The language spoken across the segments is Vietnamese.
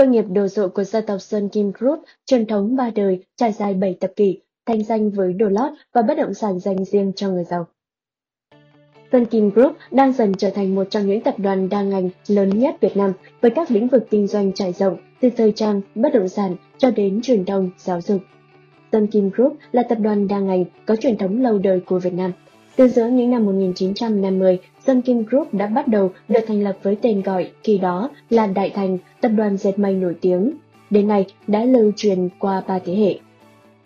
Cơ nghiệp đồ sộ của gia tộc Sơn Kim Group, truyền thống ba đời, trải dài 7 thập kỷ, thanh danh với đồ lót và bất động sản dành riêng cho người giàu. Sơn Kim Group đang dần trở thành một trong những tập đoàn đa ngành lớn nhất Việt Nam với các lĩnh vực kinh doanh trải rộng từ thời trang, bất động sản cho đến truyền thông, giáo dục. Sơn Kim Group là tập đoàn đa ngành có truyền thống lâu đời của Việt Nam. Từ giữa những năm 1950, Sun Kim Group đã bắt đầu được thành lập với tên gọi kỳ đó là Đại Thành, tập đoàn dệt may nổi tiếng. Đến nay đã lưu truyền qua ba thế hệ.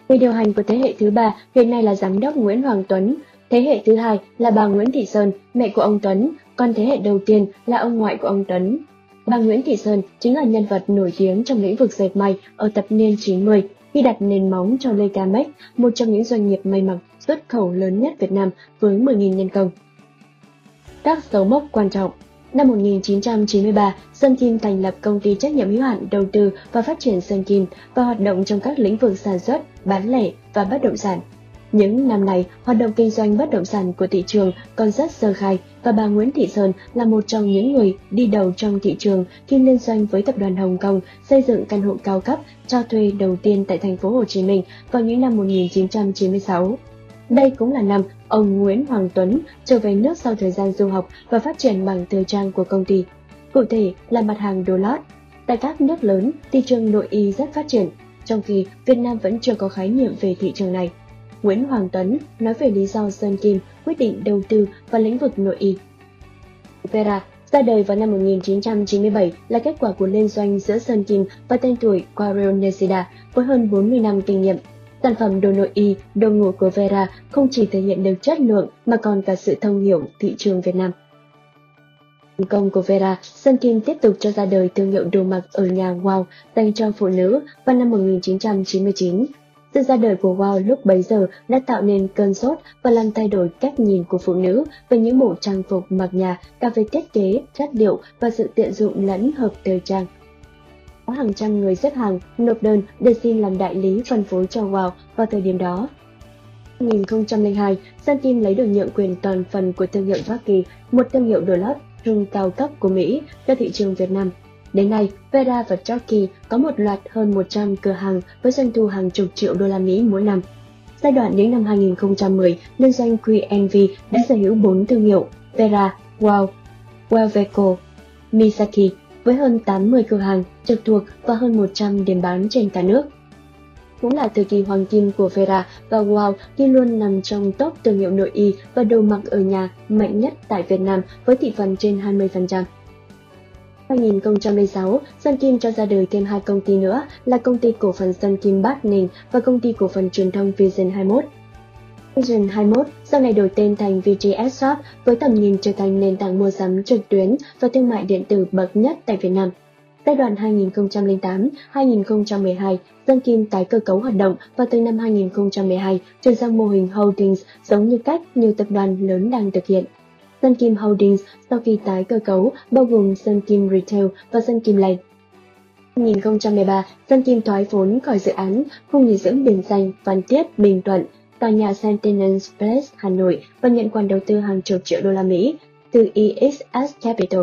Người điều hành của thế hệ thứ ba hiện nay là giám đốc Nguyễn Hoàng Tuấn, thế hệ thứ hai là bà Nguyễn Thị Sơn, mẹ của ông Tuấn, còn thế hệ đầu tiên là ông ngoại của ông Tuấn. Bà Nguyễn Thị Sơn chính là nhân vật nổi tiếng trong lĩnh vực dệt may ở thập niên 90 khi đặt nền móng cho Lecamex, một trong những doanh nghiệp may mặc xuất khẩu lớn nhất Việt Nam với 10.000 nhân công. Các dấu mốc quan trọng Năm 1993, Sơn Kim thành lập công ty trách nhiệm hữu hạn đầu tư và phát triển Sơn Kim và hoạt động trong các lĩnh vực sản xuất, bán lẻ và bất động sản. Những năm này, hoạt động kinh doanh bất động sản của thị trường còn rất sơ khai và bà Nguyễn Thị Sơn là một trong những người đi đầu trong thị trường khi liên doanh với tập đoàn Hồng Kông xây dựng căn hộ cao cấp cho thuê đầu tiên tại thành phố Hồ Chí Minh vào những năm 1996. Đây cũng là năm ông Nguyễn Hoàng Tuấn trở về nước sau thời gian du học và phát triển bằng thời trang của công ty. Cụ thể là mặt hàng đồ lót. Tại các nước lớn, thị trường nội y rất phát triển, trong khi Việt Nam vẫn chưa có khái niệm về thị trường này. Nguyễn Hoàng Tuấn nói về lý do Sơn Kim quyết định đầu tư vào lĩnh vực nội y. Vera ra đời vào năm 1997 là kết quả của liên doanh giữa Sơn Kim và tên tuổi Quarel Nesida với hơn 40 năm kinh nghiệm. Sản phẩm đồ nội y, đồ ngủ của Vera không chỉ thể hiện được chất lượng mà còn cả sự thông hiểu thị trường Việt Nam. Thành công của Vera, Sơn Kim tiếp tục cho ra đời thương hiệu đồ mặc ở nhà Wow dành cho phụ nữ vào năm 1999 sự ra đời của Wow lúc bấy giờ đã tạo nên cơn sốt và làm thay đổi cách nhìn của phụ nữ về những bộ trang phục mặc nhà cả về thiết kế, chất liệu và sự tiện dụng lẫn hợp thời trang. Có hàng trăm người xếp hàng nộp đơn để xin làm đại lý phân phối cho Wow vào thời điểm đó. 2002, Sun Kim lấy được nhượng quyền toàn phần của thương hiệu Hoa Kỳ, một thương hiệu đồ lót trung cao cấp của Mỹ cho thị trường Việt Nam. Đến nay, Vera và Jockey có một loạt hơn 100 cửa hàng với doanh thu hàng chục triệu đô la Mỹ mỗi năm. Giai đoạn đến năm 2010, liên doanh QNV đã sở hữu 4 thương hiệu Vera, Wow, Welveco, Misaki với hơn 80 cửa hàng trực thuộc và hơn 100 điểm bán trên cả nước. Cũng là thời kỳ hoàng kim của Vera và Wow khi luôn nằm trong top thương hiệu nội y và đồ mặc ở nhà mạnh nhất tại Việt Nam với thị phần trên 20%. 2006, Sun Kim cho ra đời thêm hai công ty nữa là công ty cổ phần Sun Kim Bát Ninh và công ty cổ phần truyền thông Vision 21. Vision 21 sau này đổi tên thành VGS Shop với tầm nhìn trở thành nền tảng mua sắm trực tuyến và thương mại điện tử bậc nhất tại Việt Nam. Giai đoạn 2008-2012, Sun Kim tái cơ cấu hoạt động và từ năm 2012 chuyển sang mô hình holdings giống như cách nhiều tập đoàn lớn đang thực hiện. Sun Kim Holdings sau khi tái cơ cấu bao gồm Sun Kim Retail và Sun Kim Land. 2013, Sun Kim thoái vốn khỏi dự án khu nghỉ dưỡng biển xanh Phan Thiết, Bình Thuận, tòa nhà Sentinels Place, Hà Nội và nhận khoản đầu tư hàng chục triệu đô la Mỹ từ EXS Capital.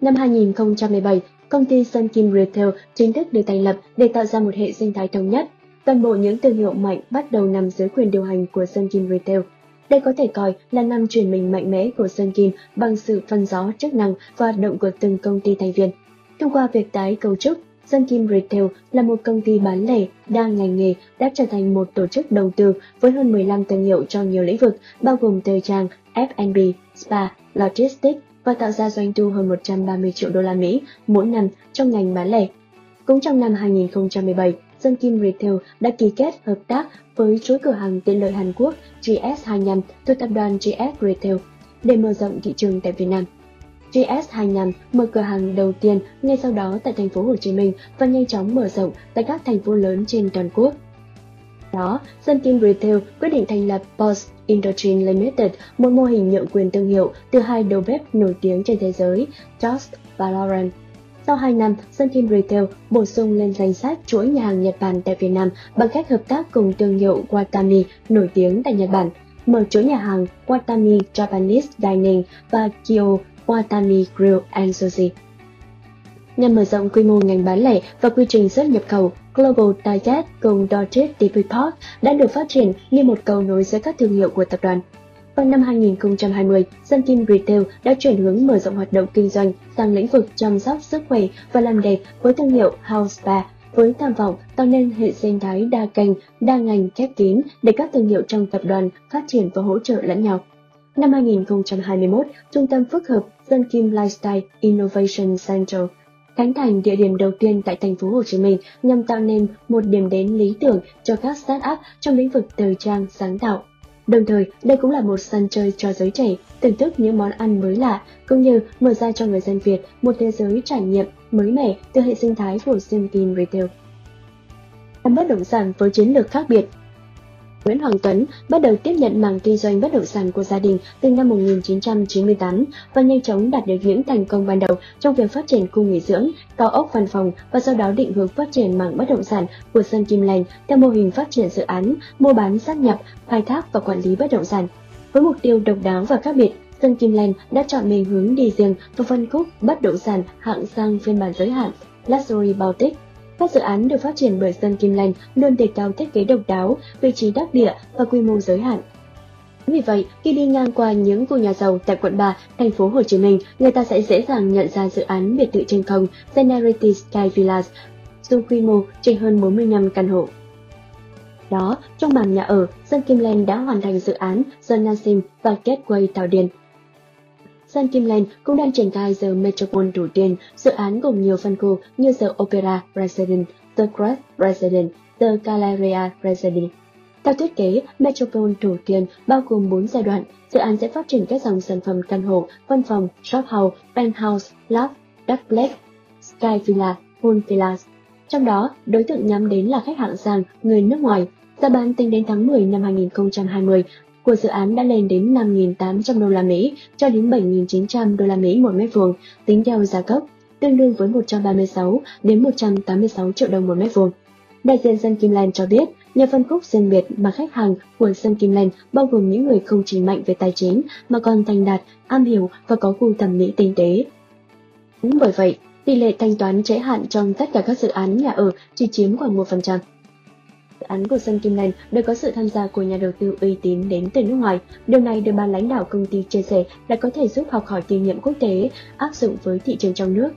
Năm 2017, công ty Sun Kim Retail chính thức được thành lập để tạo ra một hệ sinh thái thống nhất. Toàn bộ những thương hiệu mạnh bắt đầu nằm dưới quyền điều hành của Sun Kim Retail – đây có thể coi là năm chuyển mình mạnh mẽ của Sơn Kim bằng sự phân rõ chức năng và hoạt động của từng công ty thành viên. Thông qua việc tái cấu trúc, Sơn Kim Retail là một công ty bán lẻ đa ngành nghề đã trở thành một tổ chức đầu tư với hơn 15 thương hiệu trong nhiều lĩnh vực bao gồm thời trang, F&B, spa, logistics và tạo ra doanh thu hơn 130 triệu đô la Mỹ mỗi năm trong ngành bán lẻ. Cũng trong năm 2017, Sun Kim Retail đã ký kết hợp tác với chuỗi cửa hàng tiện lợi Hàn Quốc GS25 thuộc tập đoàn GS Retail để mở rộng thị trường tại Việt Nam. GS25 mở cửa hàng đầu tiên ngay sau đó tại thành phố Hồ Chí Minh và nhanh chóng mở rộng tại các thành phố lớn trên toàn quốc. Đó, Sun Kim Retail quyết định thành lập Boss Industries Limited, một mô hình nhượng quyền thương hiệu từ hai đầu bếp nổi tiếng trên thế giới, Just và Lauren. Sau 2 năm, Sun Kim Retail bổ sung lên danh sách chuỗi nhà hàng Nhật Bản tại Việt Nam bằng cách hợp tác cùng thương hiệu Watami nổi tiếng tại Nhật Bản, mở chuỗi nhà hàng Watami Japanese Dining và Kyo Watami Grill and Sushi. nhằm mở rộng quy mô ngành bán lẻ và quy trình xuất nhập khẩu. Global Target cùng Deutsche Depot đã được phát triển như một cầu nối giữa các thương hiệu của tập đoàn. Vào năm 2020, Sun Kim Retail đã chuyển hướng mở rộng hoạt động kinh doanh sang lĩnh vực chăm sóc sức khỏe và làm đẹp với thương hiệu House Spa với tham vọng tạo nên hệ sinh thái đa kênh, đa ngành khép kín để các thương hiệu trong tập đoàn phát triển và hỗ trợ lẫn nhau. Năm 2021, Trung tâm phức hợp Sun Kim Lifestyle Innovation Center khánh thành địa điểm đầu tiên tại thành phố Hồ Chí Minh nhằm tạo nên một điểm đến lý tưởng cho các start-up trong lĩnh vực thời trang sáng tạo. Đồng thời, đây cũng là một sân chơi cho giới trẻ, thưởng thức những món ăn mới lạ, cũng như mở ra cho người dân Việt một thế giới trải nghiệm mới mẻ từ hệ sinh thái của Simkin Retail. Bất động sản với chiến lược khác biệt Nguyễn Hoàng Tuấn bắt đầu tiếp nhận mảng kinh doanh bất động sản của gia đình từ năm 1998 và nhanh chóng đạt được những thành công ban đầu trong việc phát triển khu nghỉ dưỡng, cao ốc văn phòng và sau đó định hướng phát triển mảng bất động sản của Sơn Kim Lành theo mô hình phát triển dự án, mua bán sát nhập, khai thác và quản lý bất động sản. Với mục tiêu độc đáo và khác biệt, Sơn Kim Lành đã chọn mình hướng đi riêng và phân khúc bất động sản hạng sang phiên bản giới hạn Luxury Baltic các dự án được phát triển bởi Sơn Kim Lành luôn đề cao thiết kế độc đáo, vị trí đắc địa và quy mô giới hạn. Vì vậy, khi đi ngang qua những khu nhà giàu tại quận 3, thành phố Hồ Chí Minh, người ta sẽ dễ dàng nhận ra dự án biệt thự trên không Generity Sky Villas, dù quy mô trên hơn 45 căn hộ. Đó, trong mảng nhà ở, Sơn Kim Land đã hoàn thành dự án The Nasim và Gateway Thảo Điền, Sun Kim Land cũng đang triển khai The Metropole Thủ Tiên, dự án gồm nhiều phân khu như The Opera Residence, The Crest Residence, The Galleria Residence. Theo thiết kế, Metropole Thủ Tiên bao gồm 4 giai đoạn, dự án sẽ phát triển các dòng sản phẩm căn hộ, văn phòng, shop house, penthouse, loft, duplex, sky villa, pool villas. Trong đó, đối tượng nhắm đến là khách hạng sang, người nước ngoài. Giá bán tính đến tháng 10 năm 2020 của dự án đã lên đến 5.800 đô la Mỹ cho đến 7.900 đô la Mỹ một mét vuông, tính theo giá gốc, tương đương với 136 đến 186 triệu đồng một mét vuông. Đại diện Sun Kim Land cho biết, nhờ phân khúc riêng biệt mà khách hàng của Sun Kim Land bao gồm những người không chỉ mạnh về tài chính mà còn thành đạt, am hiểu và có gu thẩm mỹ tinh tế. Cũng bởi vậy, tỷ lệ thanh toán trễ hạn trong tất cả các dự án nhà ở chỉ chiếm khoảng 1% án của Sun Kim Land đều có sự tham gia của nhà đầu tư uy tín đến từ nước ngoài. Điều này được ban lãnh đạo công ty chia sẻ là có thể giúp học hỏi kinh nghiệm quốc tế, áp dụng với thị trường trong nước.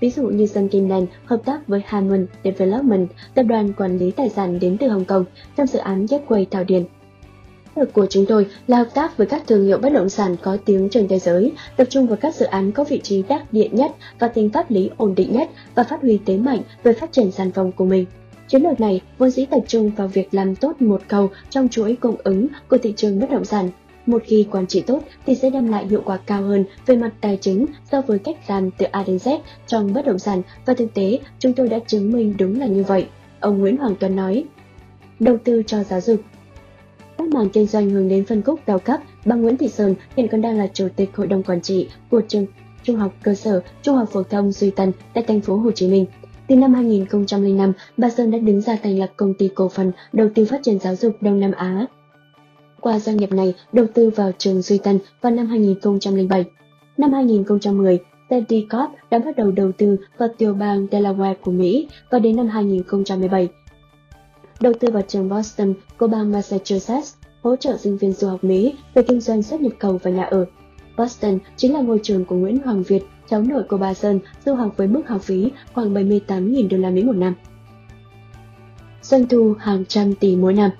Ví dụ như Sun Kim Land hợp tác với Harmon Development, tập đoàn quản lý tài sản đến từ Hồng Kông, trong dự án Gateway Thảo Điền. Được của chúng tôi là hợp tác với các thương hiệu bất động sản có tiếng trên thế giới, tập trung vào các dự án có vị trí đắc địa nhất và tính pháp lý ổn định nhất và phát huy thế mạnh về phát triển sản phẩm của mình. Chiến lược này vốn dĩ tập trung vào việc làm tốt một cầu trong chuỗi cung ứng của thị trường bất động sản. Một khi quản trị tốt thì sẽ đem lại hiệu quả cao hơn về mặt tài chính so với cách làm từ A đến Z trong bất động sản và thực tế chúng tôi đã chứng minh đúng là như vậy. Ông Nguyễn Hoàng Tuấn nói. Đầu tư cho giáo dục các mảng kinh doanh hướng đến phân khúc cao cấp, bà Nguyễn Thị Sơn hiện còn đang là chủ tịch hội đồng quản trị của trường Trung học cơ sở Trung học phổ thông Duy Tân tại thành phố Hồ Chí Minh. Từ năm 2005, bà Sơn đã đứng ra thành lập công ty cổ phần đầu tư phát triển giáo dục Đông Nam Á. Qua doanh nghiệp này đầu tư vào trường Duy Tân vào năm 2007. Năm 2010, Teddy Corp đã bắt đầu đầu tư vào tiểu bang Delaware của Mỹ và đến năm 2017. Đầu tư vào trường Boston của bang Massachusetts, hỗ trợ sinh viên du học Mỹ về kinh doanh xuất nhập khẩu và nhà ở. Boston chính là ngôi trường của Nguyễn Hoàng Việt cháu nội của bà Sơn du học với mức học phí khoảng 78.000 đô la Mỹ một năm. Doanh thu hàng trăm tỷ mỗi năm.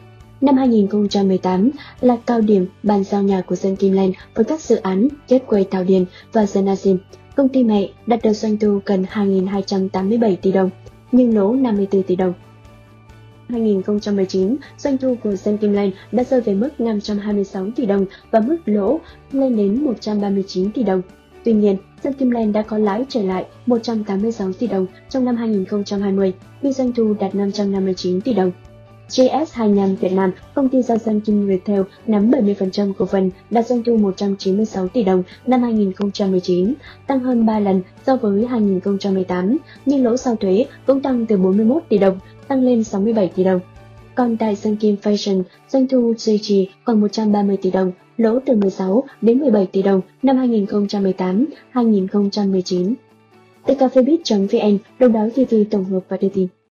Năm 2018 là cao điểm bàn giao nhà của dân Kim Lan với các dự án Gateway Thảo Điền và Zenasim. Công ty mẹ đạt được doanh thu gần 2.287 tỷ đồng, nhưng lỗ 54 tỷ đồng. 2019, doanh thu của Sơn Kim Lan đã rơi về mức 526 tỷ đồng và mức lỗ lên đến 139 tỷ đồng. Tuy nhiên, Sơn Kim Land đã có lãi trở lại 186 tỷ đồng trong năm 2020 khi doanh thu đạt 559 tỷ đồng. JS25 Việt Nam, công ty giao dân Kim Retail nắm 70% cổ phần, đạt doanh thu 196 tỷ đồng năm 2019, tăng hơn 3 lần so với 2018, nhưng lỗ sau thuế cũng tăng từ 41 tỷ đồng, tăng lên 67 tỷ đồng. Còn tại Sơn Kim Fashion, doanh thu duy trì khoảng 130 tỷ đồng, lỗ từ 16 đến 17 tỷ đồng năm 2018-2019. từ cafebit.vn, đồng đáo TV tổng hợp và đưa tin.